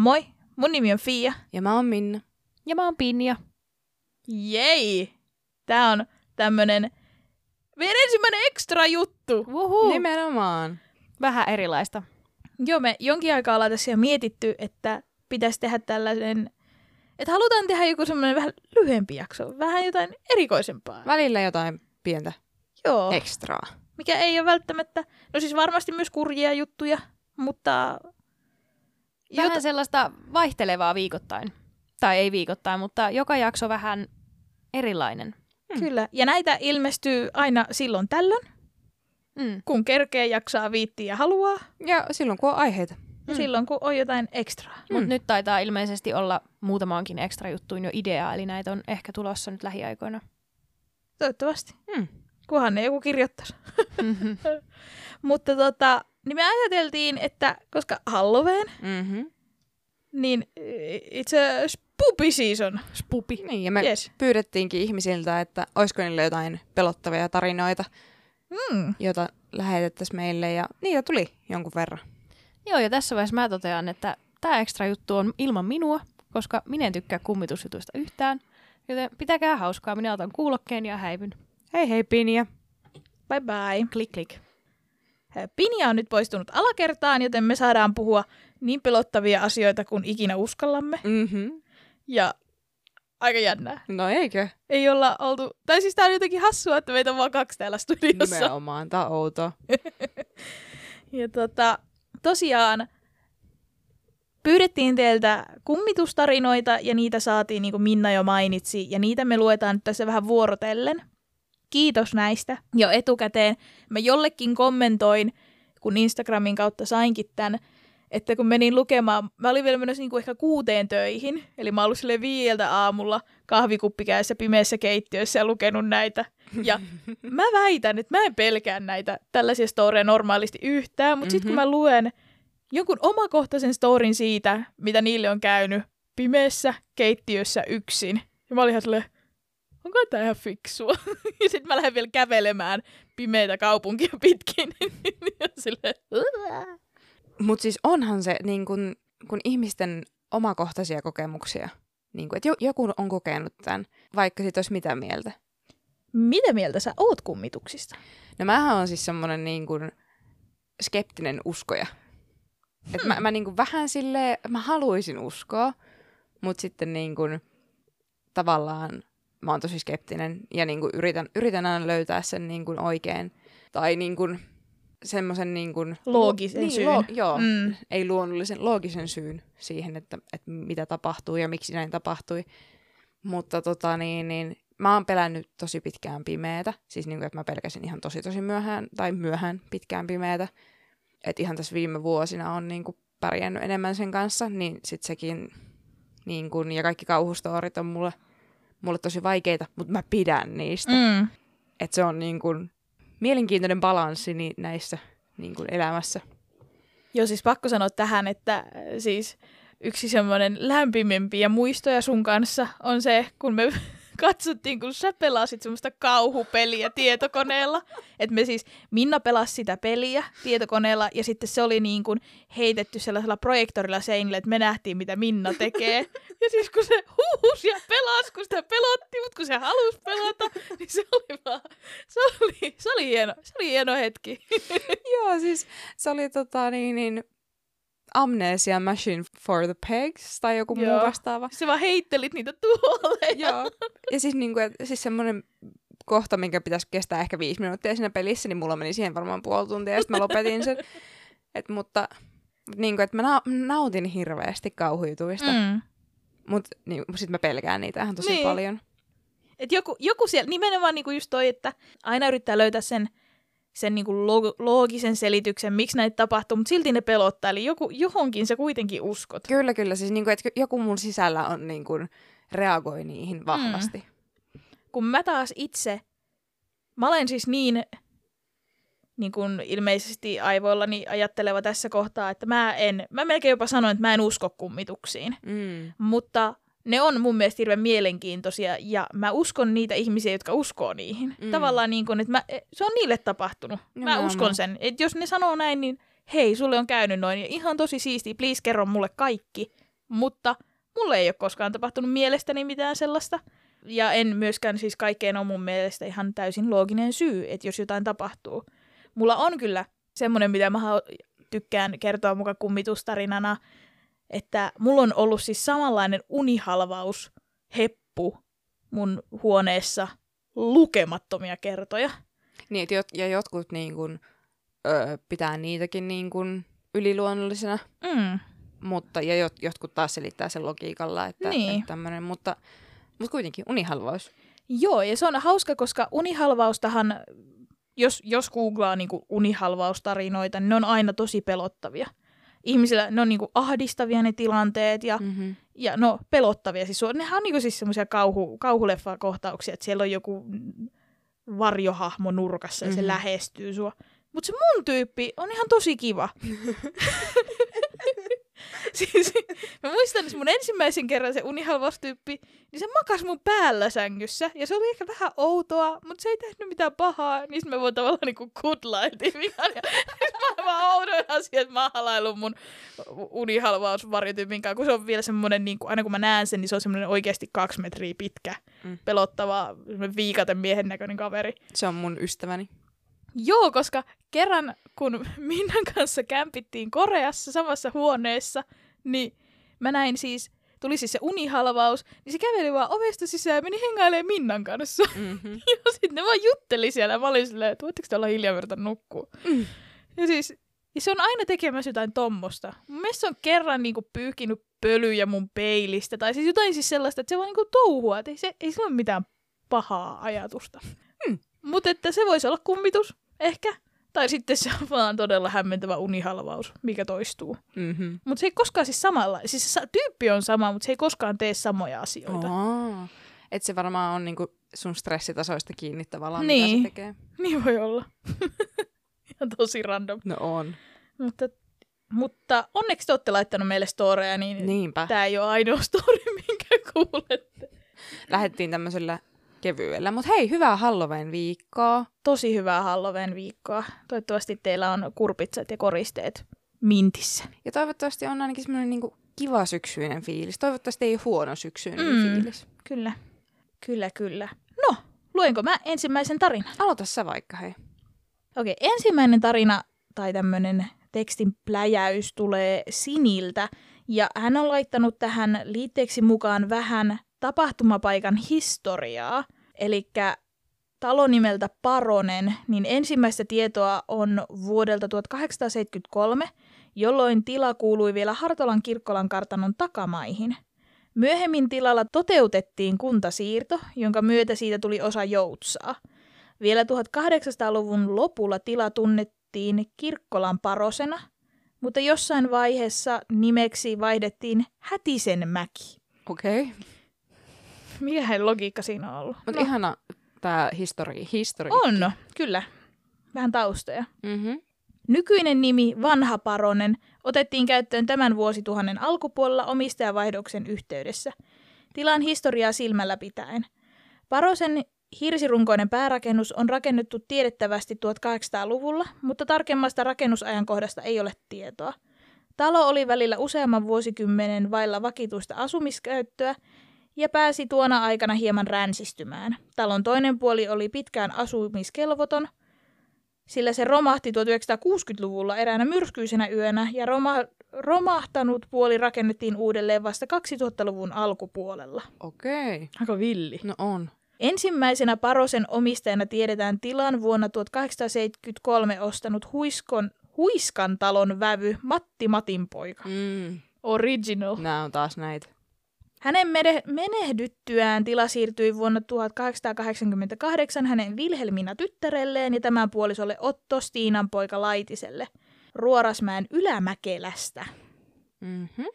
Moi, mun nimi on Fia. Ja mä oon Minna. Ja mä oon Pinja. Jei! Tää on tämmönen meidän ensimmäinen ekstra juttu. Uhu. Nimenomaan. Vähän erilaista. Joo, me jonkin aikaa ollaan tässä jo mietitty, että pitäisi tehdä tällainen, että halutaan tehdä joku semmoinen vähän lyhyempi jakso, vähän jotain erikoisempaa. Välillä jotain pientä Joo, ekstraa. mikä ei ole välttämättä, no siis varmasti myös kurjia juttuja, mutta Vähän jota- sellaista vaihtelevaa viikoittain. Tai ei viikoittain, mutta joka jakso vähän erilainen. Kyllä, ja näitä ilmestyy aina silloin tällöin, Mm. kun kerkee, jaksaa, viittiä ja haluaa, Ja silloin kun on aiheita. ja silloin kun on jotain ekstraa. Mutta Mm. nyt taitaa ilmeisesti olla muutamaankin ekstra juttuun jo idea, eli näitä on ehkä tulossa nyt lähiaikoina. Toivottavasti. Mm. Kunhan ne joku kirjoittaisi. Mhm. Mutta tota, niin me ajateltiin, että koska Halloween, Mm-hmm. niin it's a spoopy season. Spupi. Niin, ja me Yes. pyydettiinkin ihmisiltä, että olisiko niille jotain pelottavia tarinoita, Mm. joita lähetettäisiin meille, ja niitä tuli jonkun verran. Joo, ja tässä vaiheessa mä totean, että tämä ekstra juttu on ilman minua, koska minä en tykkää kummitusjutuista yhtään. Joten pitäkää hauskaa, minä otan kuulokkeen ja häivyn. Hei hei Pinja. Bye bye. Klik klik. Pinja on nyt poistunut alakertaan, joten me saadaan puhua niin pelottavia asioita kuin ikinä uskallamme. Mm-hmm. Ja aika jännää. No eikö? Ei olla oltu, tai siis tää on jotenkin hassua, että meitä on vaan kaksi täällä studiossa. Nimenomaan, tää on outoa. Ja tota, tosiaan pyydettiin teiltä kummitustarinoita ja niitä saatiin, niin kuin Minna jo mainitsi, ja niitä me luetaan nyt tässä vähän vuorotellen. Kiitos näistä jo etukäteen. Mä jollekin kommentoin, kun Instagramin kautta sainkin tämän, että kun menin lukemaan, mä olin vielä menossa niin kuin ehkä kuuteen töihin, eli mä olin viieltä aamulla kahvikuppikäessä pimeässä keittiössä ja lukenut näitä. Ja mä väitän, että mä en pelkää näitä tällaisia storeja normaalisti yhtään, mutta sitten kun mä luen jonkun omakohtaisen storin siitä, mitä niille on käynyt pimeässä keittiössä yksin, ja mä olin ihan silleen, onko tämä ihan fiksua? ja sitten mä lähden vielä kävelemään pimeitä kaupunkia pitkin. ja silleen, "Uah." Mutta siis onhan se niin kun, kun ihmisten omakohtaisia kokemuksia, niin kun, että jo, joku on kokenut tämän, vaikka sit olisi mitä mieltä. Mitä mieltä sä oot kummituksista? No mähän on siis semmoinen niin kun, skeptinen uskoja. Et mä, mä niin kun, vähän silleen, mä haluaisin uskoa, mutta sitten niin kun, tavallaan mä oon tosi skeptinen ja niin kun, yritän, yritän aina löytää sen niin kun, oikein. Tai niin kun, semmoisen niin kun, Loogisen niin, syyn. Lo, joo, Mm. ei luonnollisen, loogisen syyn siihen, että, että mitä tapahtuu ja miksi näin tapahtui. Mutta tota niin, niin mä oon pelännyt tosi pitkään pimeätä. Siis niin kuin, että mä pelkäsin ihan tosi tosi myöhään, tai myöhään pitkään pimeätä. Että ihan tässä viime vuosina on niin kuin pärjännyt enemmän sen kanssa, niin sit sekin, niin kuin, ja kaikki kauhustoorit on mulle, mulle tosi vaikeita, mutta mä pidän niistä. Mm. Että se on niin kuin mielenkiintoinen balanssi niin näissä niin kuin elämässä. Joo, siis pakko sanoa tähän, että äh, siis yksi semmoinen lämpimimpiä muistoja sun kanssa on se, kun me katsottiin, kun sä pelasit semmoista kauhupeliä tietokoneella. Että me siis, Minna pelasi sitä peliä tietokoneella ja sitten se oli niin kuin heitetty sellaisella projektorilla seinille, että me nähtiin, mitä Minna tekee. Ja siis kun se huusi ja pelasi, kun sitä pelotti, mutta kun se halusi pelata, niin se oli vaan, se oli, se oli hieno, se oli hieno hetki. Joo, siis se oli tota niin, niin Amnesia Machine for the Pegs tai joku Joo. muu vastaava. Se vaan heittelit niitä tuolle. Joo. Ja siis, niin kuin, siis semmoinen kohta, minkä pitäisi kestää ehkä viisi minuuttia siinä pelissä, niin mulla meni siihen varmaan puoli tuntia ja sitten mä lopetin sen. Et, mutta niin kuin, että mä na- nautin hirveästi kauhujutuista, mm. Mutta niin, sitten mä pelkään niitä ihan tosi niin. paljon. Et joku, joku siellä, nimenomaan niinku just toi, että aina yrittää löytää sen, sen niinku log, loogisen selityksen, miksi näitä tapahtuu, mutta silti ne pelottaa. Eli joku, johonkin sä kuitenkin uskot. Kyllä, kyllä. Siis niin kuin, että joku mun sisällä on niin kuin, reagoi niihin vahvasti. Mm. Kun mä taas itse, mä olen siis niin, niin kuin ilmeisesti aivoillani ajatteleva tässä kohtaa, että mä en, mä melkein jopa sanoin, että mä en usko kummituksiin. Mm. Mutta ne on mun mielestä hirveän mielenkiintoisia ja mä uskon niitä ihmisiä, jotka uskoo niihin. Mm. Tavallaan niin kuin, että mä, se on niille tapahtunut. Mä Nimenomaan. uskon sen. Että jos ne sanoo näin, niin hei, sulle on käynyt noin. Ja ihan tosi siistiä, please kerro mulle kaikki. mutta mulle ei ole koskaan tapahtunut mielestäni mitään sellaista. Ja en myöskään siis kaikkeen on mun mielestä ihan täysin looginen syy, että jos jotain tapahtuu. Mulla on kyllä semmoinen, mitä mä tykkään kertoa mukaan kummitustarinana, että mulla on ollut siis samanlainen unihalvaus heppu mun huoneessa lukemattomia kertoja. Niin, et jot, ja jotkut niin kun, öö, pitää niitäkin niin kun, yliluonnollisena, Mm. mutta ja jot, jotkut taas selittää sen logiikalla, että, Niin. että tämmöinen, mutta, mutta kuitenkin unihalvaus. Joo, ja se on hauska, koska unihalvaustahan, jos, jos googlaa niinku unihalvaustarinoita, niin ne on aina tosi pelottavia. Ihmisillä ne on niinku ahdistavia ne tilanteet ja, Mm-hmm. ja no pelottavia. Siis, nehän on niinku siis semmoisia kauhu, kauhuleffa-kohtauksia, että siellä on joku varjohahmo nurkassa ja se Mhm. lähestyy sua. Mutta se mun tyyppi on ihan tosi kiva. siis, mä muistan, että mun ensimmäisen kerran se unihalvaustyyppi, niin se makas mun päällä sängyssä. Ja se oli ehkä vähän outoa, mutta se ei tehnyt mitään pahaa. Niin mä voin tavallaan niinku kudlailtiin ihan. Ja vaan oudoin asia, että mä oon halaillut mun unihalvausvarjotyypin kanssa, kun se on vielä semmonen, niin kuin, aina kun mä näen sen, niin se on semmoinen oikeasti kaksi metriä pitkä, Mm. pelottava, semmonen viikaten miehen näköinen kaveri. Se on mun ystäväni. Joo, koska kerran kun Minnan kanssa kämpittiin Koreassa samassa huoneessa, niin mä näin siis, tuli siis se unihalvaus, niin se käveli vaan ovesta sisään ja meni hengailemaan Minnan kanssa. Mm-hmm. Ja sitten ne vaan jutteli siellä. Mä olin silleen, että voitteko te olla hiljaa verta nukkua? Mm. Ja siis, ja se on aina tekemässä jotain tommosta. Mun mielestä se on kerran niinku pyyhkinyt pölyjä mun peilistä. Tai siis jotain siis sellaista, että se vaan niinku touhua. Että ei, se, ei sillä ole mitään pahaa ajatusta. Mutta että se voisi olla kummitus, ehkä. Tai sitten se on vaan todella hämmentävä unihalvaus, mikä toistuu. Mm-hmm. Mutta se ei koskaan siis samalla. Siis se tyyppi on sama, mutta se ei koskaan tee samoja asioita. Oh. Et se varmaan on niinku sun stressitasoista kiinni tavallaan, Niin. mitä se tekee. Niin voi olla. Ihan tosi random. No on. Mutta, mutta onneksi te olette laittanut meille storeja, niin Niinpä. tämä ei ole ainoa story, minkä kuulette. Lähdettiin tämmöisellä kevyellä. Mutta hei, hyvää Halloween-viikkoa. Tosi hyvää Halloween viikkoa. Toivottavasti teillä on kurpitsat ja koristeet mintissä. Ja toivottavasti on ainakin semmoinen niinku kiva syksyinen fiilis. Toivottavasti ei huono syksyinen Mm. fiilis. Kyllä, kyllä, kyllä. No, luenko mä ensimmäisen tarinan? Aloita sä vaikka, hei. Okei, ensimmäinen tarina tai tämmöinen tekstin pläjäys tulee Siniltä. Ja hän on laittanut tähän liitteeksi mukaan vähän tapahtumapaikan historiaa. Eli talo nimeltä Paronen, niin ensimmäistä tietoa on vuodelta 1873, jolloin tila kuului vielä Hartolan kirkkolan kartanon takamaihin. Myöhemmin tilalla toteutettiin kuntasiirto, jonka myötä siitä tuli osa Joutsaa. Vielä 1800-luvun lopulla tila tunnettiin Kirkkolan parosena, mutta jossain vaiheessa nimeksi vaihdettiin Hätisenmäki. Okei. Okay. Mikähän logiikka siinä on ollut? Mutta no. ihana tää histori. histori. On, kyllä. Vähän taustoja. Mm-hmm. Nykyinen nimi Vanha Paronen otettiin käyttöön tämän vuosituhannen alkupuolella omistajavaihdoksen yhteydessä. Tilan historiaa silmällä pitäen. Parosen hirsirunkoinen päärakennus on rakennettu tiedettävästi 1800-luvulla, mutta tarkemmasta rakennusajankohdasta ei ole tietoa. Talo oli välillä useamman vuosikymmenen vailla vakituista asumiskäyttöä ja pääsi tuona aikana hieman ränsistymään. Talon toinen puoli oli pitkään asumiskelvoton, sillä se romahti 1960-luvulla eräänä myrskyisenä yönä ja roma- romahtanut puoli rakennettiin uudelleen vasta 2000-luvun alkupuolella. Okei. Aika villi. No on. Ensimmäisenä Parosen omistajana tiedetään tilan vuonna 1873 ostanut Huiskon, Huiskan talon vävy Matti Matinpoika. Mm. Original. Nää on taas näitä. Hänen mene- menehdyttyään tila siirtyi vuonna 1888 hänen Vilhelmina tyttärelleen ja tämän puolisolle Otto Stiinan poika Laitiselle Ruorasmäen Ylämäkelästä. Mm-hmm.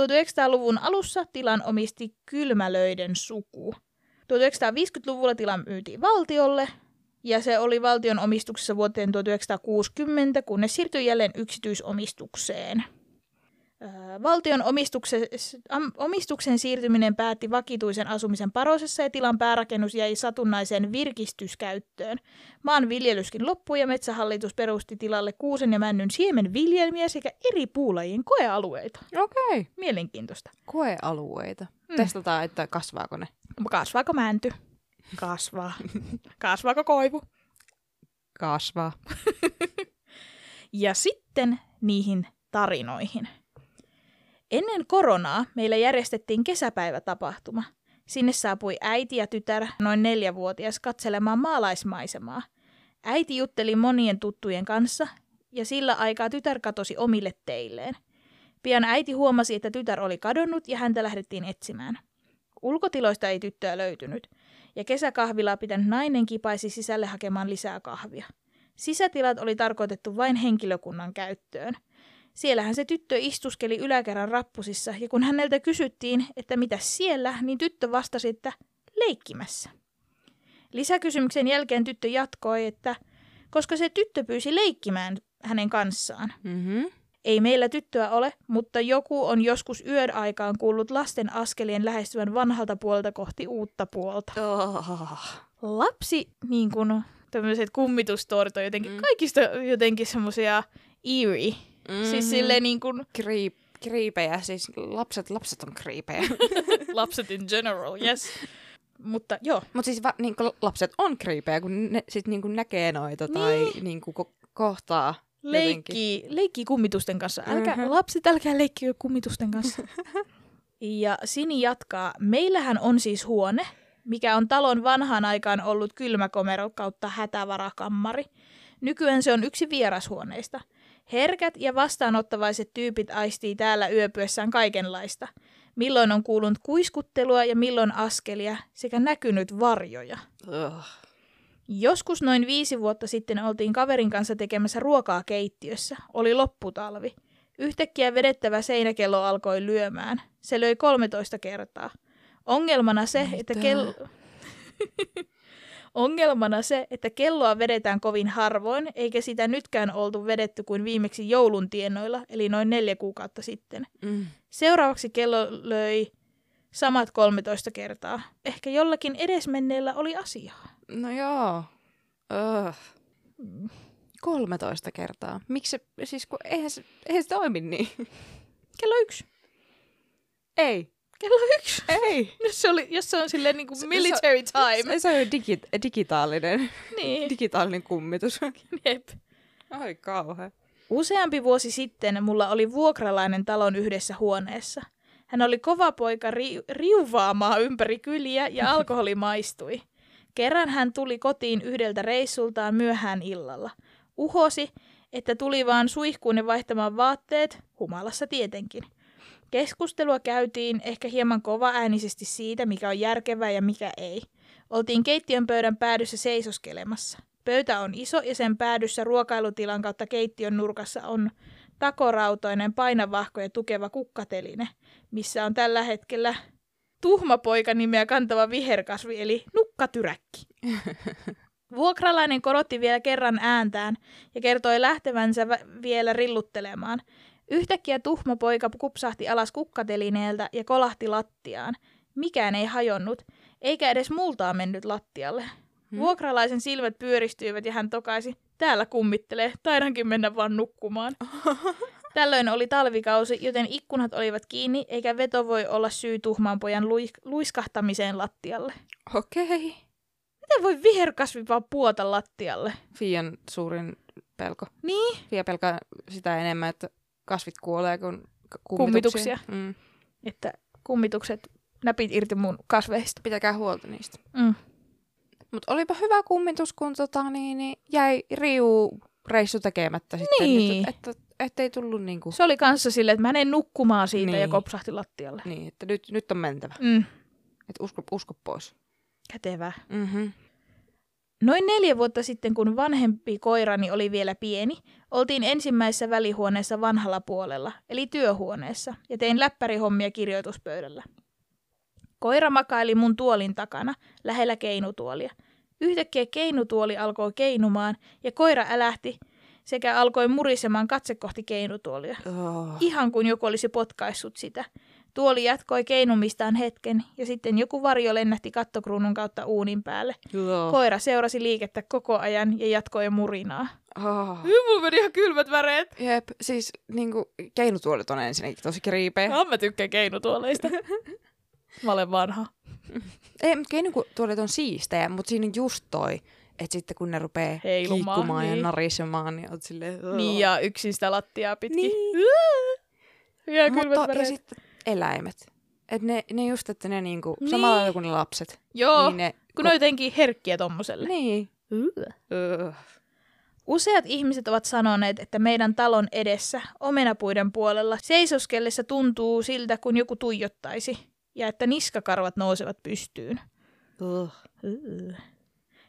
1900-luvun alussa tilan omisti Kylmälöiden suku. 1950-luvulla tila myytiin valtiolle ja se oli valtion omistuksessa vuoteen 1960, kunnes siirtyi jälleen yksityisomistukseen. Öö, Valtion omistuksen siirtyminen päätti vakituisen asumisen Parosessa ja tilan päärakennus jäi satunnaiseen virkistyskäyttöön. Maan viljelyskin loppui ja metsähallitus perusti tilalle kuusen ja männyn siemenviljelmiä sekä eri puulajien koealueita. Okei. Okay. Mielenkiintoista. Koealueita. Mm. Testataan, että kasvaako ne. Kasvaako mänty? Kasvaa. Kasvaako koivu? Kasvaa. Ja sitten niihin tarinoihin. Ennen koronaa meillä järjestettiin kesäpäivätapahtuma. Sinne saapui äiti ja tytär, noin neljävuotias, katselemaan maalaismaisemaa. Äiti jutteli monien tuttujen kanssa ja sillä aikaa tytär katosi omille teilleen. Pian äiti huomasi, että tytär oli kadonnut ja häntä lähdettiin etsimään. Ulkotiloista ei tyttöä löytynyt, ja kesäkahvilaa pitänyt nainen kipaisi sisälle hakemaan lisää kahvia. Sisätilat oli tarkoitettu vain henkilökunnan käyttöön. Siellähän se tyttö istuskeli yläkerran rappusissa, ja kun häneltä kysyttiin, että mitä siellä, niin tyttö vastasi, että leikkimässä. Lisäkysymyksen jälkeen tyttö jatkoi, että koska se tyttö pyysi leikkimään hänen kanssaan. Mm-hmm. Ei meillä tyttöä ole, mutta joku on joskus yön aikaan kuullut lasten askelien lähestyvän vanhalta puolelta kohti uutta puolta. Oh. Lapsi, niin kuin tämmöiset kummitustorit on jotenkin mm. kaikista jotenkin semmoisia eerie. Mm-hmm. Mm-hmm. Siis silleen niin kuin Kriip, kriipejä, siis lapset, lapset on kriipejä. lapset in general, yes. Mutta joo, Mutta siis va, niinku, lapset on kriipejä, kun ne sit niinku näkee noita tai niinku, ko- kohtaa. jotenkin. leikkii, leikkii kummitusten kanssa. Älkää, Mhm. mm-hmm. lapset, älkää leikkikö kummitusten kanssa. ja Sini jatkaa, meillähän on siis huone, mikä on talon vanhaan aikaan ollut kylmäkomero kautta hätävarakammari. Nykyään se on yksi vierashuoneista. Herkät ja vastaanottavaiset tyypit aistii täällä yöpyessään kaikenlaista. Milloin on kuulunut kuiskuttelua ja milloin askelia sekä näkynyt varjoja. Ugh. Joskus noin viisi vuotta sitten oltiin kaverin kanssa tekemässä ruokaa keittiössä. Oli lopputalvi. Yhtäkkiä vedettävä seinäkello alkoi lyömään. Se löi 13 kertaa. Ongelmana se, että kello... Ongelmana se, että kelloa vedetään kovin harvoin, eikä sitä nytkään oltu vedetty kuin viimeksi joulun tienoilla, eli noin neljä kuukautta sitten. Mm. Seuraavaksi kello löi samat 13 kertaa. Ehkä jollakin edesmenneellä oli asiaa. No joo. Ugh. 13 kertaa. Miksi se, siis kun eihän se, eihän se toimi niin. Kello yksi. Ei. Kello yksi. Ei. Jos se, oli, jos se on silleen niin kuin Se- military time. Se, se on jo digi, digitaalinen, niin. digitaalinen kummitus. Jep. Ai kauhea. Useampi vuosi sitten mulla oli vuokralainen talon yhdessä huoneessa. Hän oli kova poika ri- riuvaamaan ympäri kyliä ja alkoholi maistui. Kerran hän tuli kotiin yhdeltä reissultaan myöhään illalla. Uhosi, että tuli vaan suihkuun ja vaihtamaan vaatteet, humalassa tietenkin. Keskustelua käytiin ehkä hieman kova äänisesti siitä, mikä on järkevää ja mikä ei. Oltiin keittiön pöydän päädyssä seisoskelemassa. Pöytä on iso ja sen päädyssä ruokailutilan kautta keittiön nurkassa on takorautoinen, painavahko ja tukeva kukkateline, missä on tällä hetkellä tuhmapoika nimeä kantava viherkasvi eli nukkatyräkki. Vuokralainen korotti vielä kerran ääntään ja kertoi lähtevänsä vä- vielä rilluttelemaan. Yhtäkkiä tuhma poika kupsahti alas kukkatelineeltä ja kolahti lattiaan. Mikään ei hajonnut, eikä edes multaa mennyt lattialle. Hmm. Vuokralaisen silmät pyöristyivät ja hän tokaisi, täällä kummittelee, taidankin mennä vaan nukkumaan. Tällöin oli talvikausi, joten ikkunat olivat kiinni, eikä veto voi olla syy tuhmaan pojan lui- luiskahtamiseen lattialle. Okei. Okay. Miten voi viherkasvi vaan puota lattialle? Fian suurin pelko. Niin, Fia pelkää sitä enemmän, että kasvit kuolee kuin k- Kummituksia. Mm. että kummitukset näpit irti mun kasveista. Pitäkää huolta niistä. Mm. Mutta olipa hyvä kummitus, kun tota, niin, niin jäi riu reissu tekemättä sitten. Niin. Että, että, ettei tullut niinku, Se oli kanssa silleen, että mä menen nukkumaan siitä Niin. ja kopsahti lattialle. niin, että nyt, nyt on mentävä. Mm. Että usko, usko pois. Kätevää. Mm-hmm. Noin neljä vuotta sitten, kun vanhempi koirani oli vielä pieni, oltiin ensimmäisessä välihuoneessa vanhalla puolella, eli työhuoneessa, ja tein läppärihommia kirjoituspöydällä. Koira makaili mun tuolin takana, lähellä keinutuolia. Yhtäkkiä keinutuoli alkoi keinumaan, ja koira älähti, sekä alkoi murisemaan katse kohti keinutuolia. Oh. Ihan kuin joku olisi potkaissut sitä. Tuoli jatkoi keinumistaan hetken ja sitten joku varjo lennähti kattokruunun kautta uunin päälle. Oh. Koira seurasi liikettä koko ajan ja jatkoi murinaa. Oh. Mulla meni ihan kylmät väreet. Jep, siis niinku keinutuolit on ensinnäkin tosi kriipejä. No, mä tykkään keinutuoleista. mä olen vanha. Ei, mutta keinutuolit on siistejä, mutta siinä just toi, että sitten kun ne rupeaa Heilumaan, kiikkumaan ja niin. narisemaan, niin oot silleen... "Ugh." Niin ja yksin sitä lattiaa pitkin. Niin. Kylmät Mutta ja sitten eläimet. Et ne, ne just, että ne niinku, Niin. samalla lailla kuin ne lapset. Joo, Niin ne, kun ne on jotenkin herkkiä tommoselle. Niin. Ugh. Useat ihmiset ovat sanoneet, että meidän talon edessä, omenapuiden puolella, seisoskellessa tuntuu siltä, kun joku tuijottaisi, ja että niskakarvat nousevat pystyyn. Ugh.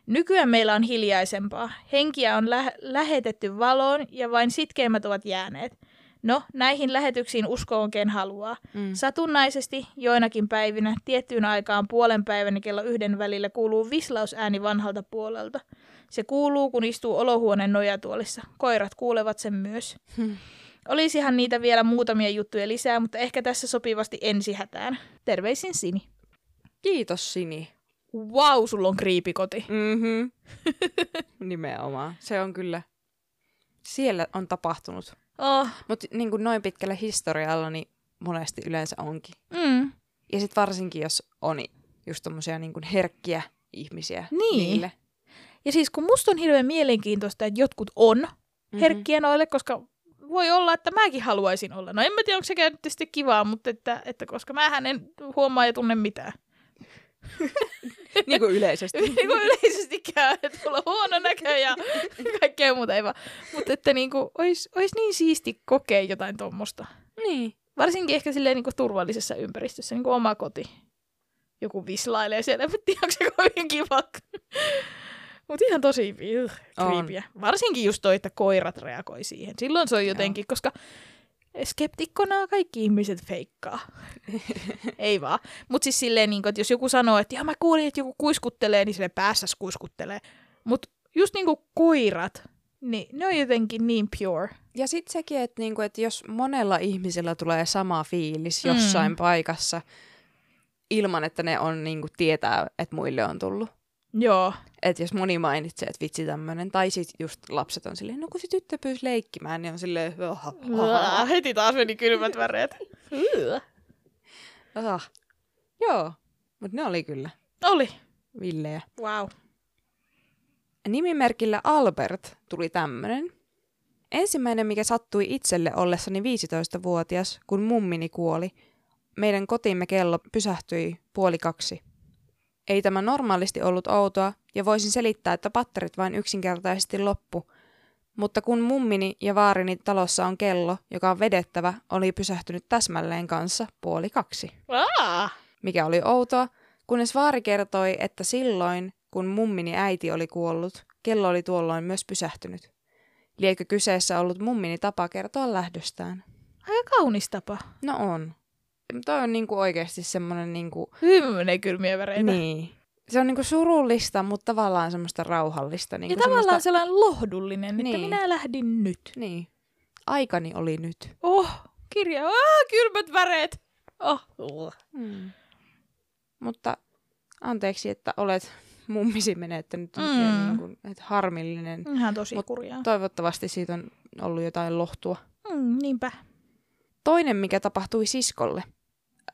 Nykyään meillä on hiljaisempaa. Henkiä on lä- lähetetty valoon ja vain sitkeimmät ovat jääneet. No, näihin lähetyksiin usko oikein haluaa. Mm. Satunnaisesti joinakin päivinä tiettyyn aikaan puolen päivän ja kello yhden välillä kuuluu vislausääni vanhalta puolelta. Se kuuluu, kun istuu olohuoneen nojatuolissa. Koirat kuulevat sen myös. Hmm. Olisihan niitä vielä muutamia juttuja lisää, mutta ehkä tässä sopivasti ensihätään. Terveisin Sini. Kiitos Sini. Wow, sulla on kriipikoti. Mm-hmm. Nimenomaan. Se on kyllä... Siellä on tapahtunut. Oh, Mutta niin kuin noin pitkällä historialla, niin monesti yleensä onkin. mm. Ja sitten varsinkin, jos on just tommosia niin kuin herkkiä ihmisiä Niin. niille. Ja siis kun musta on hirveän mielenkiintoista, että jotkut on Mhm. herkkiä noille, koska voi olla, että mäkin haluaisin olla. No en mä tiedä, onko sitten kivaa, mutta että, että koska mähän en huomaa ja tunne mitään. Niin kuin yleisesti. niin kuin yleisestikään, että mulla on huono näkö ja kaikkea muuta ei vaan. Mutta että niin kuin, olisi, olisi niin siisti kokea jotain tuommoista. niin. Varsinkin ehkä silleen niin kuin turvallisessa ympäristössä, niin kuin oma koti. Joku vislailee siellä, en tiedä, onko se kovin kiva. Mutta ihan tosi kriipiä. Varsinkin just toi, että koirat reagoi siihen. Silloin se on jotenkin, koska skeptikkona kaikki ihmiset feikkaa. Ei vaan. Mutta siis silleen, niin että jos joku sanoo, että mä kuulin, että joku kuiskuttelee, niin sille päässä kuiskuttelee. Mutta just niin kuin koirat, niin ne on jotenkin niin pure. Ja sitten sekin, että, niinku, että jos monella ihmisellä tulee sama fiilis Mm. jossain paikassa, ilman että ne on niinku, tietää, että muille on tullut. Joo. Että jos moni mainitsee, että vitsi tämmöinen, tai sitten just lapset on silleen, no kun se tyttö pyysi leikkimään, niin on silleen, aha, aha, Heti taas meni kylmät väreet. aha. Joo, mutta ne oli kyllä Oli. villejä. Wow. Nimimerkillä Albert tuli tämmönen. Ensimmäinen, mikä sattui itselle ollessani 15-vuotias, kun mummini kuoli, meidän kotimme kello pysähtyi puoli kaksi. Ei tämä normaalisti ollut outoa, ja voisin selittää, että patterit vain yksinkertaisesti loppu. Mutta kun mummini ja vaarini talossa on kello, joka on vedettävä, oli pysähtynyt täsmälleen kanssa puoli kaksi mikä oli outoa, kunnes vaari kertoi, että silloin, kun mummini äiti oli kuollut, kello oli tuolloin myös pysähtynyt. Liekö kyseessä ollut mummini tapa kertoa lähdöstään? Aika kaunis tapa. No on. Toi on niinku oikeasti semmoinen niinku, Hyvin kylmiä väreitä. niin. Se on niinku surullista, mutta tavallaan semmoista rauhallista. Ja Niinku tavallaan semmoista, sellainen lohdullinen, että Niin. minä lähdin nyt. Niin. Aikani oli nyt. Oh, kirja. Ah, kylmät väreet. Oh. Mm. Mutta anteeksi, että olet mummisi menettänyt. Mm. Mm. Niin kuin, että harmillinen. Ihan tosi Mut kurjaa. Toivottavasti siitä on ollut jotain lohtua. Mm, niinpä. Toinen, mikä tapahtui siskolle.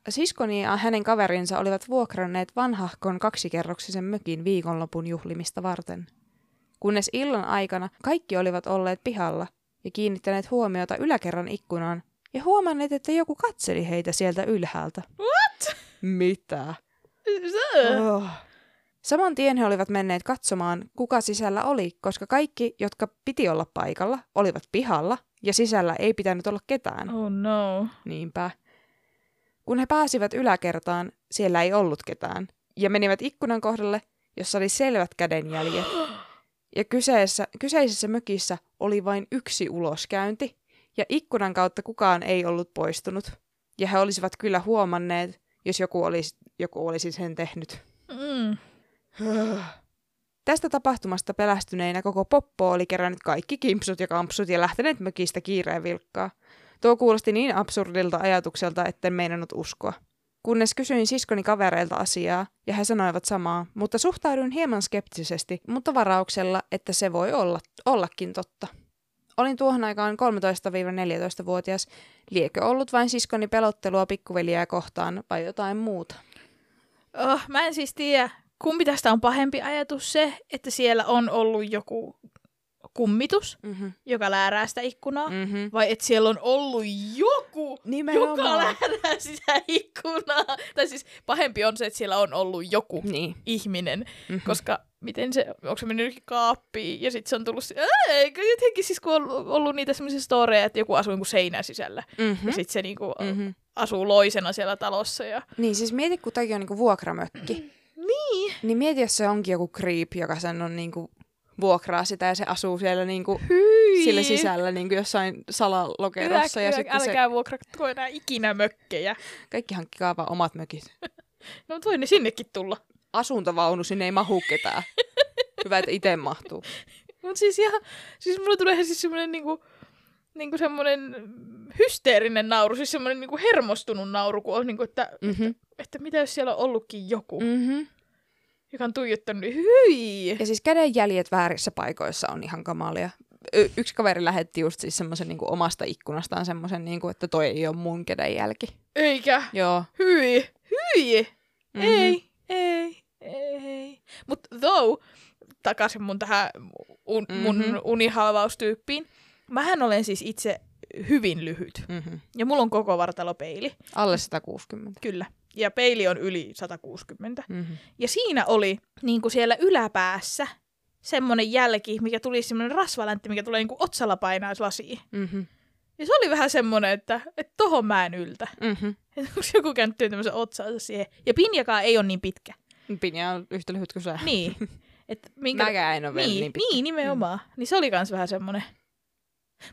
Siskoni ja hänen kaverinsa olivat vuokranneet vanhahkon kaksikerroksisen mökin viikonlopun juhlimista varten. Kunnes illan aikana kaikki olivat olleet pihalla ja kiinnittäneet huomiota yläkerran ikkunaan ja huomanneet, että joku katseli heitä sieltä ylhäältä. What? Mitä? Oh. Saman tien he olivat menneet katsomaan, kuka sisällä oli, koska kaikki, jotka piti olla paikalla, olivat pihalla ja sisällä ei pitänyt olla ketään. Oh no. Niinpä. Kun he pääsivät yläkertaan, siellä ei ollut ketään, ja menivät ikkunan kohdalle, jossa oli selvät kädenjäljet. Ja kyseessä, kyseisessä mökissä oli vain yksi uloskäynti, ja ikkunan kautta kukaan ei ollut poistunut. Ja he olisivat kyllä huomanneet, jos joku olisi, joku olisi sen tehnyt. Mm. Tästä tapahtumasta pelästyneinä koko poppo oli kerännyt kaikki kimpsut ja kampsut ja lähteneet mökistä kiireen vilkkaa. Tuo kuulosti niin absurdilta ajatukselta, etten meinannut uskoa. Kunnes kysyin siskoni kavereilta asiaa, ja he sanoivat samaa, mutta suhtauduin hieman skeptisesti, mutta varauksella, että se voi olla, ollakin totta. Olin tuohon aikaan 13-14-vuotias. Liekö ollut vain siskoni pelottelua pikkuveliä kohtaan vai jotain muuta? Oh, mä en siis tiedä, kumpi tästä on pahempi ajatus se, että siellä on ollut joku kummitus, Mm-hmm. joka läärää sitä ikkunaa, mm. Mm-hmm. vai että siellä on ollut joku, joka Nimenomaan. läärää sitä ikkunaa. Tai siis pahempi on se, että siellä on ollut joku Niin. ihminen, Mm-hmm. koska miten se, onko se mennyt kaappiin ja sitten se on tullut, eikö jotenkin siis kun on ollut niitä semmoisia storeja, että joku asuu niinku seinän sisällä Mm-hmm. ja sitten se niinku Mm-hmm. asuu loisena siellä talossa ja Niin, siis mieti, kun tämäkin on niinku vuokramökki. Niin, Niin mieti, jos se onkin joku creep, joka sen on niinku vuokraa sitä ja se asuu siellä niinku hyi. sillä sisällä niinku jossain salalokerossa. Ja sitten se, älkää vuokratko enää ikinä mökkejä. kaikki hankkikaa vaan omat mökit. No mutta voi ne sinnekin tulla. Asuntovaunu, sinne ei mahu ketään. Hyvä, että itse mahtuu. Mutta siis ihan, siis mulla tulee siis semmoinen niinku, niinku semmoinen hysteerinen nauru, siis semmoinen niinku hermostunut nauru, kun on niinku, että, Mm-hmm. että mitä jos siellä on ollutkin joku, mm. Mm-hmm. Joka on tuijottanut, niin hyi! Ja siis kädenjäljet väärissä paikoissa on ihan kamalia. Y- yksi kaveri lähetti just siis semmoisen niinku omasta ikkunastaan semmoisen, niinku, että toi ei ole mun kädenjälki. Eikä, Joo. hyi, hyi! Mhm. Ei, ei, ei. Mutta though, takaisin mun tähän un, mun Mhm. unihalvaustyyppiin. Mähän olen siis itse hyvin lyhyt. Mm-hmm. Ja mulla on koko vartalopeili. Alle 160. Kyllä. Ja peili on yli 160. Mm-hmm. Ja siinä oli niin kuin siellä yläpäässä semmoinen jälki, mikä tuli semmoinen rasvaläntti, mikä tulee niin kuin otsalla painaa lasiin. Mm-hmm. Ja se oli vähän semmoinen, että, että tohon mä en yltä. Mm-hmm. Onko joku käynyt tämmöisen otsaansa siihen. Ja pinjakaan ei ole niin pitkä. Pinja on yhtä lyhyt kuin sä. Niin. Et minkä... Mäkään en ole vielä niin, niin pitkä. niin, nimenomaan. Mm. Niin se oli kans vähän semmoinen.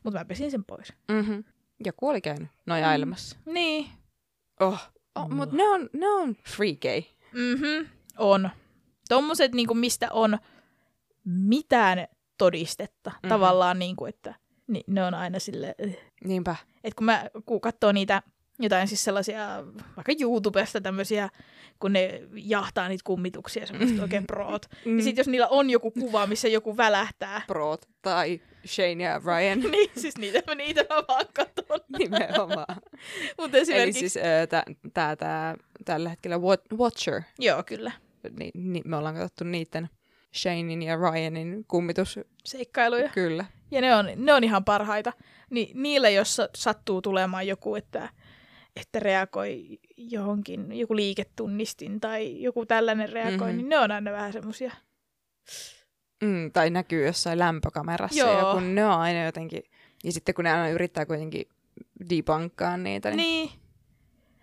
Mutta mä pesin sen pois. Mm-hmm. Joku oli käynyt nojailemassa. Niin. Oh. Oh Mutta ne on, ne on freaky. Mhm. On. Tommoset, niinku, mistä on mitään todistetta. Mhm. Mm-hmm. Tavallaan, niinku, että niin, ne on aina sille Niinpä. että kun mä kun katsoo niitä jotain siis sellaisia, vaikka YouTubesta tämmöisiä, kun ne jahtaa niitä kummituksia, semmoista oikein proot. Mm. Ja sitten jos niillä on joku kuva, missä joku välähtää, Proot tai Shane ja Ryan. niin siis niitä, niitä mä vaan katon. Nimenomaan. Eli esimerkiksi, siis äh, tää, tää, tällä hetkellä Wat- Watcher. joo kyllä, Ni, ni, me ollaan katsottu niiden Shanein ja Ryanin kummitus. seikkailuja. Kyllä. Ja ne on, ne on ihan parhaita. Ni, niille, jos sa- sattuu tulemaan joku, että, että reagoi johonkin, joku liiketunnistin tai joku tällainen reagoi, Mhm. mm-hmm. niin ne on aina vähän semmosia. Mm, tai näkyy jossain lämpökamerassa. Joo. Ja kun ne on aina jotenkin... Ja sitten kun ne aina yrittää kuitenkin debunkkaa niitä, niin... Niin.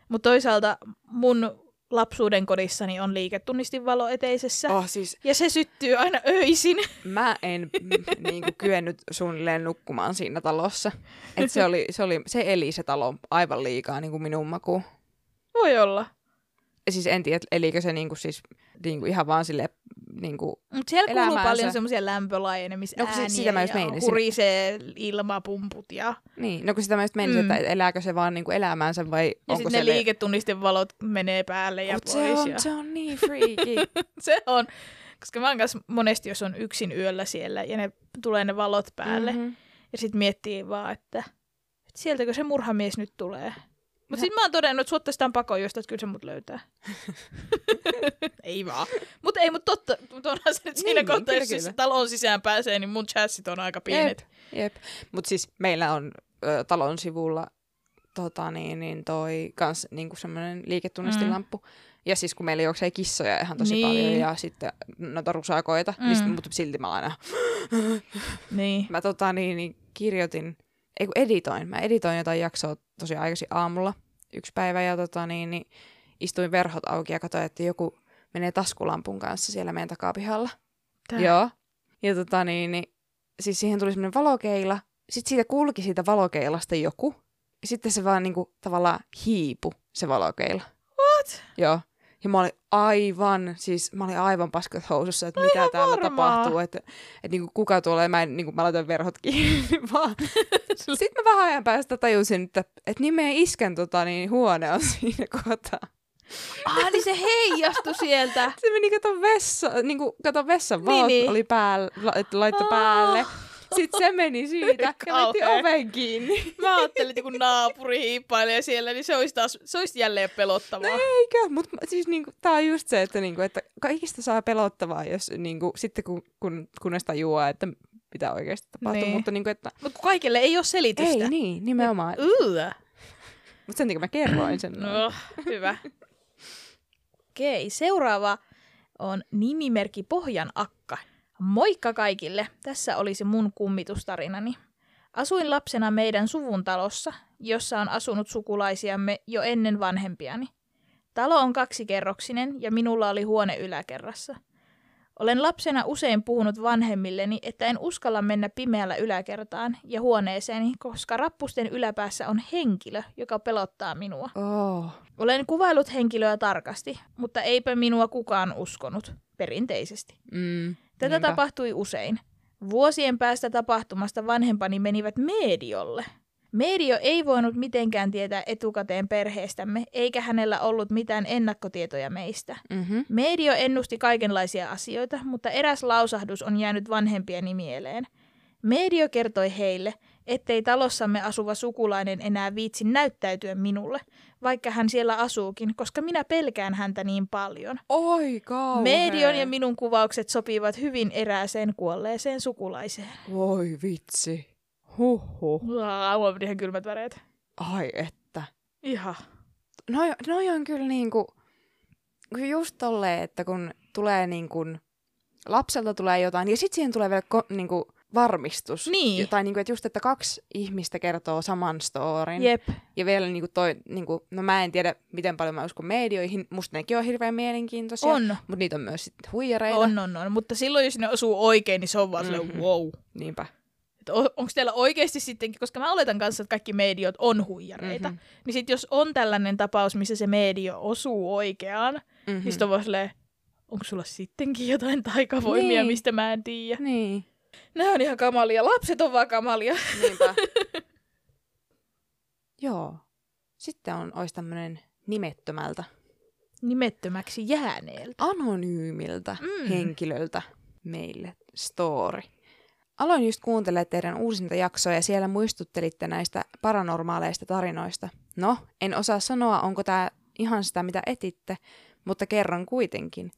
Mutta toisaalta mun lapsuuden kodissani on liiketunnistinvalo eteisessä. Oh, siis Ja se syttyy aina öisin. mä en mm, niinku kyennyt suunnilleen nukkumaan siinä talossa. Et se, oli, se, oli, se eli se talo aivan liikaa niinku minun makuun. Voi olla. Siis en tiedä, elikö se niinku siis niinku ihan vaan sille niinku, Mutta siellä kuuluu Elämäänsä. paljon semmoisia lämpölaajenemisääniä No, sitä mä just ja hurisee ilmapumput ja, niin, no kun sitä mä just menisin, Mm. että elääkö se vaan niinku elämäänsä vai ja onko sitten se ne liiketunnistinvalot menee päälle ja Mut pois. se on, ja... se on niin freaky. se on. Koska mä oon kanssa monesti, jos on yksin yöllä siellä ja ne tulee ne valot päälle Mhm. ja sitten miettii vaan, että, että sieltäkö se murhamies nyt tulee. Mutta sitten mä oon todennut, että suotta sitä pakoon josta, kyllä se mut löytää. ei vaan. Mutta ei, mutta totta. Mutta onhan se nyt siinä Niin, kohtaa, kyllä, jos siis kyllä. talon sisään pääsee, niin mun chassit on aika pienet. Jep. Mutta siis meillä on ö, talon sivulla tota, niin, niin toi kans niinku semmoinen liiketunnistilamppu. Mm. Ja siis kun meillä juoksee kissoja ihan tosi Niin. paljon ja sitten noita rusakoita, mm. niin sit, Mm. mutta silti mä aina, Niin. mä tota, niin, niin, kirjoitin, ei kun editoin, mä editoin jotain jaksoa tosi aikaisin aamulla yksi päivä ja tota, niin, niin, istuin verhot auki ja katsoin, että joku menee taskulampun kanssa siellä meidän takapihalla. Tää. Joo. Ja tota niin, niin siis siihen tuli semmoinen valokeila. Sitten siitä kulki siitä valokeilasta joku. Ja sitten se vaan niinku tavallaan hiipu, se valokeila. What? Joo. Ja mä olin aivan, siis mä olin aivan paskat housussa, että mitä täällä varmaa. tapahtuu, että, että niinku kuka tulee, mä, en, niinku, mä laitan verhot kiinni vaan. Sitten mä vähän ajan päästä tajusin, että, että niin meidän iskän tota, niin, huone on siinä kohtaa. Ah, niin se heijastui sieltä. Se meni kato vessa, niin kuin, kato vessan Niin, valot niin. oli päällä, la, että laittoi Ah. päälle. Sitten se meni siitä ja Kauhea. oven kiinni. Mä ajattelin, että kun naapuri hiippailee siellä, niin se olisi, taas, se olisi jälleen pelottavaa. No eikö? Mutta siis niinku, tää on just se, että, niinku, että kaikista saa pelottavaa, jos niinku, sitten kun, kun, kunnes tajuaa, että mitä oikeasti tapahtuu. Niin. Mutta niinku, että kun kaikille ei ole selitystä. ei niin, nimenomaan. Mutta sen takia mä kerroin sen. No, hyvä. Okei, seuraava on nimimerkki Pohjan Akka. Moikka kaikille! Tässä olisi mun kummitustarinani. Asuin lapsena meidän suvun talossa, jossa on asunut sukulaisiamme jo ennen vanhempiani. Talo on kaksikerroksinen ja minulla oli huone yläkerrassa. Olen lapsena usein puhunut vanhemmilleni, että en uskalla mennä pimeällä yläkertaan ja huoneeseeni, koska rappusten yläpäässä on henkilö, joka pelottaa minua. Oh. Olen kuvailut henkilöä tarkasti, mutta eipä minua kukaan uskonut, perinteisesti. Mm, Tätä niinpä. tapahtui usein. Vuosien päästä tapahtumasta vanhempani menivät mediolle. Medio ei voinut mitenkään tietää etukäteen perheestämme, eikä hänellä ollut mitään ennakkotietoja meistä. Mm-hmm. Medio ennusti kaikenlaisia asioita, mutta eräs lausahdus on jäänyt vanhempieni mieleen. Medio kertoi heille, ettei talossamme asuva sukulainen enää viitsi näyttäytyä minulle, vaikka hän siellä asuukin, koska minä pelkään häntä niin paljon. Oi kauhea. Medion ja minun kuvaukset sopivat hyvin erääseen kuolleeseen sukulaiseen. Voi vitsi. Huhhuh. Mulla on ihan kylmät väreet. Ai että. Ihan. Noi, noi on kyllä niinku, just tolleen, että kun tulee niinku, lapselta tulee jotain, ja sitten siihen tulee vielä ko, niinku, varmistus. Niin. Tai niinku, että just, että kaksi ihmistä kertoo saman storin. Jep. Ja vielä niinku toi, niinku, no mä en tiedä, miten paljon mä uskon medioihin. Musta nekin on hirveän mielenkiintoisia. On. Mutta niitä on myös sitten huijareita. On, on, on. Mutta silloin, jos ne osuu oikein, niin se on vaan mm-hmm. Mhm. wow. Niinpä. Onko teillä oikeasti sittenkin, koska mä oletan kanssa, että kaikki mediot on huijareita, Mhm. mm-hmm. niin sitten jos on tällainen tapaus, missä se medio osuu oikeaan, Mm-hmm. niin sitten on vaan onko sulla sittenkin jotain taikavoimia, Niin. niin. mistä mä en tiedä. Niin. Nämä on ihan kamalia. Lapset on vaan kamalia. Niinpä. Joo. Sitten on, olisi tämmöinen nimettömältä, Nimettömäksi jääneeltä. anonyymiltä Mm. henkilöltä meille story. Aloin just kuuntelemaan teidän uusinta jaksoa ja siellä muistuttelitte näistä paranormaaleista tarinoista. No, en osaa sanoa, onko tämä ihan sitä, mitä etitte, mutta kerron kuitenkin.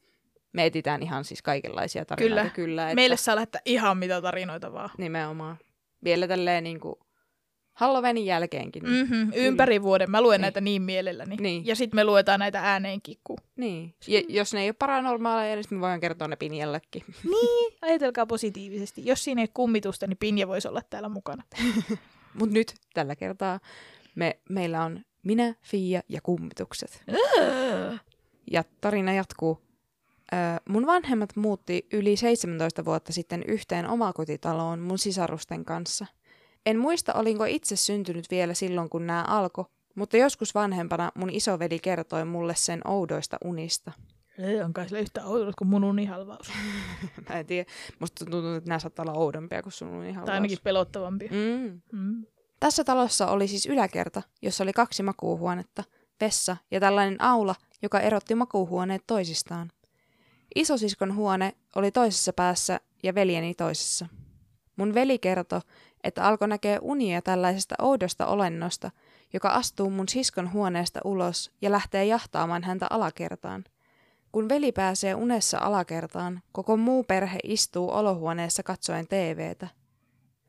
Me etitään ihan siis kaikenlaisia tarinoita. Kyllä. kyllä että Meille saa lähettää ihan mitä tarinoita vaan. Nimenomaan. Vielä tälleen niin kuin Halloweenin jälkeenkin. Mm. Mm-hmm. Ympäri vuoden. Mä luen Niin. näitä niin mielelläni. Niin. Ja sitten me luetaan näitä ääneen kikku. Niin. Ja jos ne ei ole paranormaaleja, niin me voidaan kertoa ne Pinjallekin. Ajatelkaa positiivisesti. Jos siinä ei ole kummitusta, niin Pinja voisi olla täällä mukana. Mutta nyt tällä kertaa me, meillä on minä, Fia ja kummitukset. Ja tarina jatkuu. Mun vanhemmat muutti yli 17 vuotta sitten yhteen omakotitaloon mun sisarusten kanssa. En muista, olinko itse syntynyt vielä silloin, kun nämä alkoi, mutta joskus vanhempana mun isoveli kertoi mulle sen oudoista unista. Ei on kai sillä yhtä oudot kuin mun unihalvaus. Mä en tiedä, musta tuntuu, että nämä saattaa olla oudompia kuin sun unihalvaus. Tai ainakin pelottavampi. Mm. Mm. Tässä talossa oli siis yläkerta, jossa oli kaksi makuuhuonetta, vessa ja tällainen aula, joka erotti makuuhuoneet toisistaan. Isosiskon huone oli toisessa päässä ja veljeni toisessa. Mun veli kertoi, että alkoi näkeä unia tällaisesta oudosta olennosta, joka astuu mun siskon huoneesta ulos ja lähtee jahtaamaan häntä alakertaan. Kun veli pääsee unessa alakertaan, koko muu perhe istuu olohuoneessa katsoen TVtä.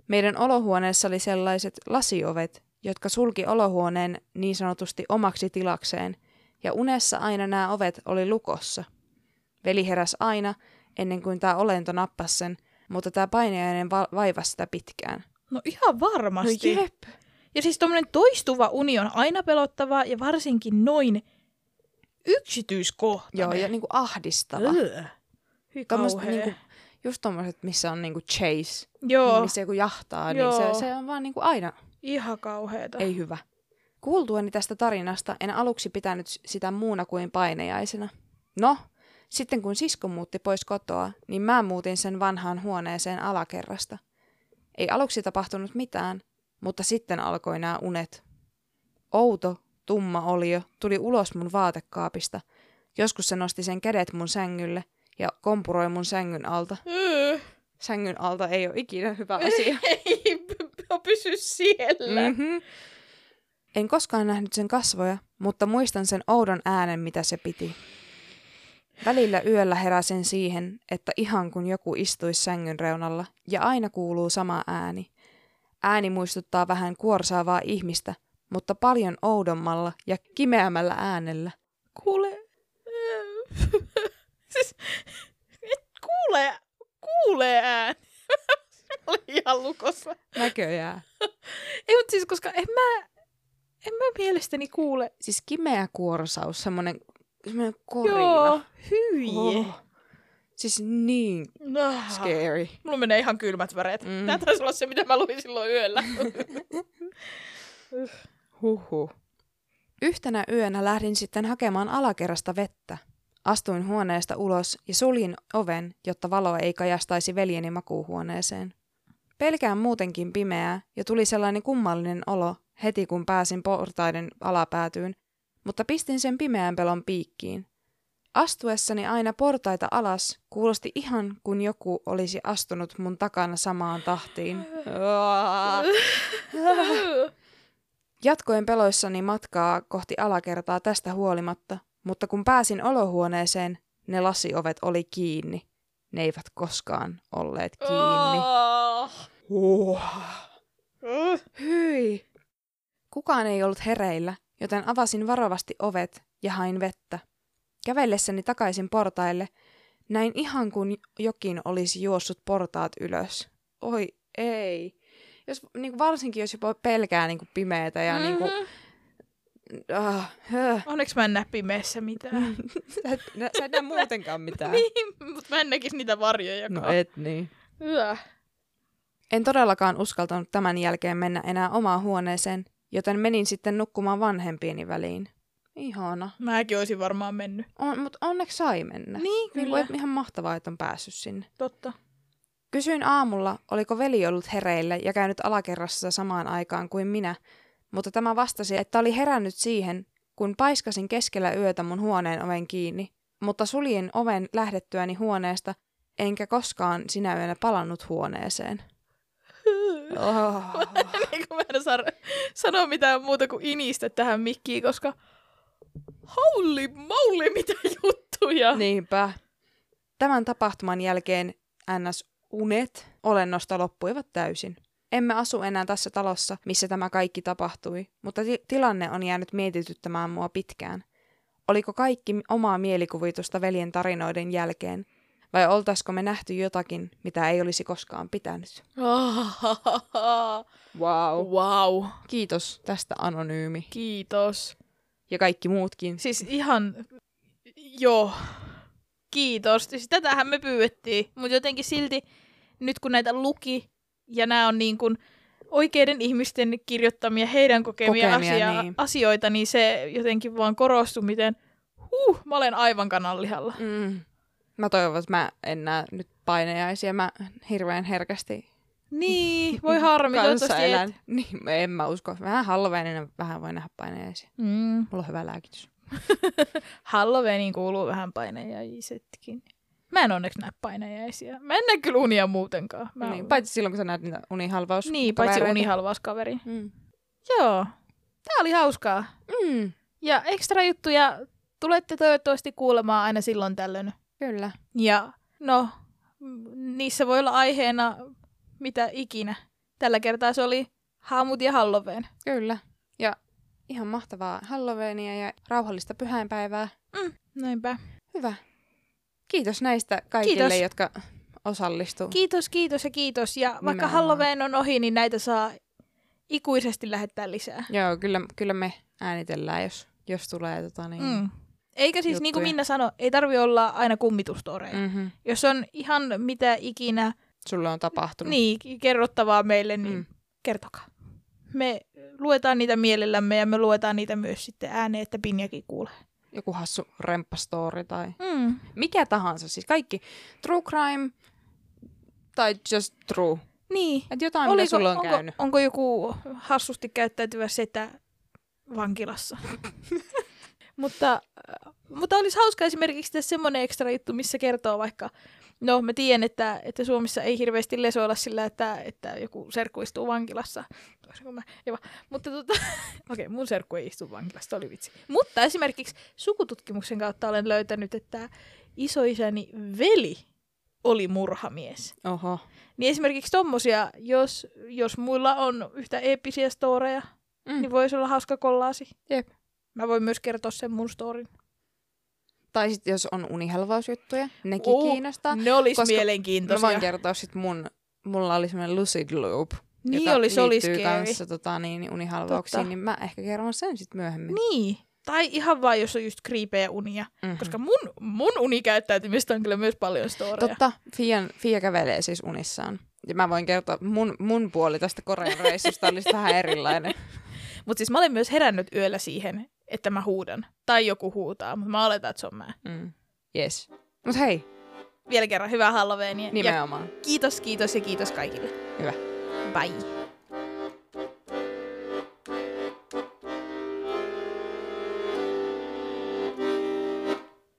Meidän olohuoneessa oli sellaiset lasiovet, jotka sulki olohuoneen niin sanotusti omaksi tilakseen, ja unessa aina nämä ovet oli lukossa. Veli heräs aina, ennen kuin tämä olento nappasi sen, mutta tämä painajainen va- vaivasi sitä pitkään. No ihan varmasti. No jep. Ja siis tommonen toistuva uni on aina pelottavaa ja varsinkin noin yksityiskohtainen. Joo, ja niinku ahdistava. Öö. Hyi Tommoset niinku, just tommoset, missä on niinku chase, Joo, missä joku jahtaa, Joo. niin se, se on vaan niinku aina ihan kauheeta. ei hyvä. Kuultuani tästä tarinasta en aluksi pitänyt sitä muuna kuin painejaisena. No, sitten kun sisko muutti pois kotoa, niin mä muutin sen vanhaan huoneeseen alakerrasta. Ei aluksi tapahtunut mitään, mutta sitten alkoi nämä unet. Outo, tumma olio tuli ulos mun vaatekaapista. Joskus se nosti sen kädet mun sängylle ja kompuroi mun sängyn alta. Öö, Sängyn alta ei ole ikinä hyvä asia. Ei pysy siellä. Mm-hmm. En koskaan nähnyt sen kasvoja, mutta muistan sen oudon äänen, mitä se piti. Välillä yöllä heräsin siihen, että ihan kun joku istuisi sängyn reunalla ja aina kuuluu sama ääni. Ääni muistuttaa vähän kuorsaavaa ihmistä, mutta paljon oudommalla ja kimeämällä äänellä. Kuule... siis, et kuule, kuule ääni. Oli ihan lukossa. Näköjään. Ei, mutta siis koska en mä, en mä mielestäni kuule. Siis kimeä kuorsaus, semmonen, semmonen korina. Joo, hyi. Oh. Siis niin No. scary. Mulla menee ihan kylmät väreet. Mm. Mm. Tämä taisi olla se, mitä mä luin silloin yöllä. Huhhuh. Yhtenä yönä lähdin sitten hakemaan alakerrasta vettä. Astuin huoneesta ulos ja suljin oven, jotta valo ei kajastaisi veljeni makuuhuoneeseen. Pelkään muutenkin pimeää ja tuli sellainen kummallinen olo heti kun pääsin portaiden alapäätyyn, mutta pistin sen pimeän pelon piikkiin. Astuessani aina portaita alas kuulosti ihan kuin joku olisi astunut mun takana samaan tahtiin. Jatkoin peloissani matkaa kohti alakertaa tästä huolimatta, mutta kun pääsin olohuoneeseen, ne lasiovet oli kiinni. Ne eivät koskaan olleet kiinni. Oh. Hyi! Kukaan ei ollut hereillä, joten avasin varovasti ovet ja hain vettä. Kävellessäni takaisin portaille, näin ihan kuin jokin olisi juossut portaat ylös. Oi ei. Jos, niin kuin varsinkin jos jopa pelkää niin kuin pimeätä ja niin kuin, Mhm. ah, höh. Onneksi mä en näe pimeässä mitään. sä, et, nä- sä et näe muutenkaan mitään. niin, mutta mä en näkisi niitä varjoja. No et niin. Yö. En todellakaan uskaltanut tämän jälkeen mennä enää omaan huoneeseen, joten menin sitten nukkumaan vanhempieni väliin. Ihana. Mäkin olisin varmaan mennyt. On, mutta onneksi sai mennä. Niin, Niin kyllä. kuin, että ihan mahtavaa, että on päässyt sinne. Totta. Kysyin aamulla, oliko veli ollut hereillä ja käynyt alakerrassa samaan aikaan kuin minä, mutta tämä vastasi, että oli herännyt siihen, kun paiskasin keskellä yötä mun huoneen oven kiinni, mutta suljin oven lähdettyäni huoneesta, enkä koskaan sinä yönä palannut huoneeseen. Oh. niin kuin mä en saa sanoa mitään muuta kuin inistä tähän mikkiin, koska holy moly, mitä juttuja. Niinpä. Tämän tapahtuman jälkeen NS-unet olennosta loppuivat täysin. Emme asu enää tässä talossa, missä tämä kaikki tapahtui, mutta ti- tilanne on jäänyt mietityttämään mua pitkään. Oliko kaikki omaa mielikuvitusta veljen tarinoiden jälkeen, vai oltaisiko me nähty jotakin, mitä ei olisi koskaan pitänyt? Wow. wow. Kiitos tästä anonyymi. Kiitos. Ja kaikki muutkin. Siis ihan, joo, kiitos. Siis tätähän me pyydettiin, mutta jotenkin silti nyt kun näitä luki ja nämä on niin kuin oikeiden ihmisten kirjoittamia heidän kokemia, Kokemia, asia- niin. asioita, niin se jotenkin vaan korostui, miten huh, mä olen aivan kananlihalla. Mm. Mä toivon, että mä en näe nyt painejaisia. Mä hirveän herkästi Niin, voi harmi, toivottavasti et. Niin, en mä usko. Vähän halveinen, vähän voi nähdä painejaisia. Mm. Mulla on hyvä lääkitys. Halloweeniin kuuluu vähän painajaisetkin. Mä en onneksi näe painajaisia. Mä en näe kyllä unia muutenkaan. Mä Niin, paitsi silloin, kun sä näet niitä unihalvaus. niin, paitsi unihalvauskaveri. Mm. Joo, tää oli hauskaa. Mm, Ja ekstra juttuja tulette toivottavasti kuulemaan aina silloin tällöin. Kyllä. Ja no, m- niissä voi olla aiheena mitä ikinä. Tällä kertaa se oli haamut ja Halloween. Kyllä. Ja ihan mahtavaa Halloweenia ja rauhallista pyhäinpäivää. Näinpä. Hyvä. Kiitos näistä kaikille, Kiitos. jotka osallistuu. Kiitos, kiitos ja kiitos. Ja vaikka Nimenomaan. Halloween on ohi, niin näitä saa ikuisesti lähettää lisää. Joo, kyllä, kyllä me äänitellään, jos, jos tulee tota niin. Mm. Eikä siis, niin kuin. Minna sanoi, ei tarvi olla aina kummitustoreja. Mm. Mm-hmm. Jos on ihan mitä ikinä Sulle on tapahtunut. niin, kerrottavaa meille, niin Mm. kertokaa. Me luetaan niitä mielellämme ja me luetaan niitä myös sitten ääneen, että Pinjakin kuulee. joku hassu remppastori tai Mm. mikä tahansa. Siis kaikki true crime tai just true. Niin. Että jotain, mitä sulla on onko, käynyt. onko joku hassusti käyttäytyvä setä vankilassa? mutta, äh, mutta olisi hauska esimerkiksi tehdä semmoinen ekstra juttu, missä kertoo vaikka, no mä tiedän, että, että Suomessa ei hirveästi lesoilla sillä, että, että joku serkku istuu vankilassa. Mä, mutta tota, okei, okay, mun serkku ei istu vankilassa, oli vitsi. Mutta esimerkiksi sukututkimuksen kautta olen löytänyt, että isoisäni veli oli murhamies. Oho. Niin esimerkiksi tommosia, jos, jos muilla on yhtä eeppisiä storeja, mm. niin voisi olla hauska kollaasi. Jep. Mä voin myös kertoa sen mun storin. Tai sitten jos on unihelvausjuttuja, nekin Oo, kiinnostaa. Ne olis koska Mä mielenkiintoisia. voin kertoa sit mun, mulla oli semmoinen lucid loop, niin oli, se oli liittyy kanssa tota, niin, unihalvauksiin, Totta. niin mä ehkä kerron sen sitten myöhemmin. Niin. Tai ihan vaan, jos on just kriipejä unia. Mhm. Koska mun, mun unikäyttäytymistä on kyllä myös paljon storeja. Totta, Fian, Fia kävelee siis unissaan. Ja mä voin kertoa, mun, mun puoli tästä Korean reissusta olisi vähän erilainen. Mutta siis mä olen myös herännyt yöllä siihen, että mä huudan. Tai joku huutaa, mutta mä oletan, että se on mä. Mm. Yes. Mut hei, Vielä kerran hyvää Halloweenia. Ja nimenomaan. kiitos, kiitos ja kiitos kaikille. Hyvä. Bye.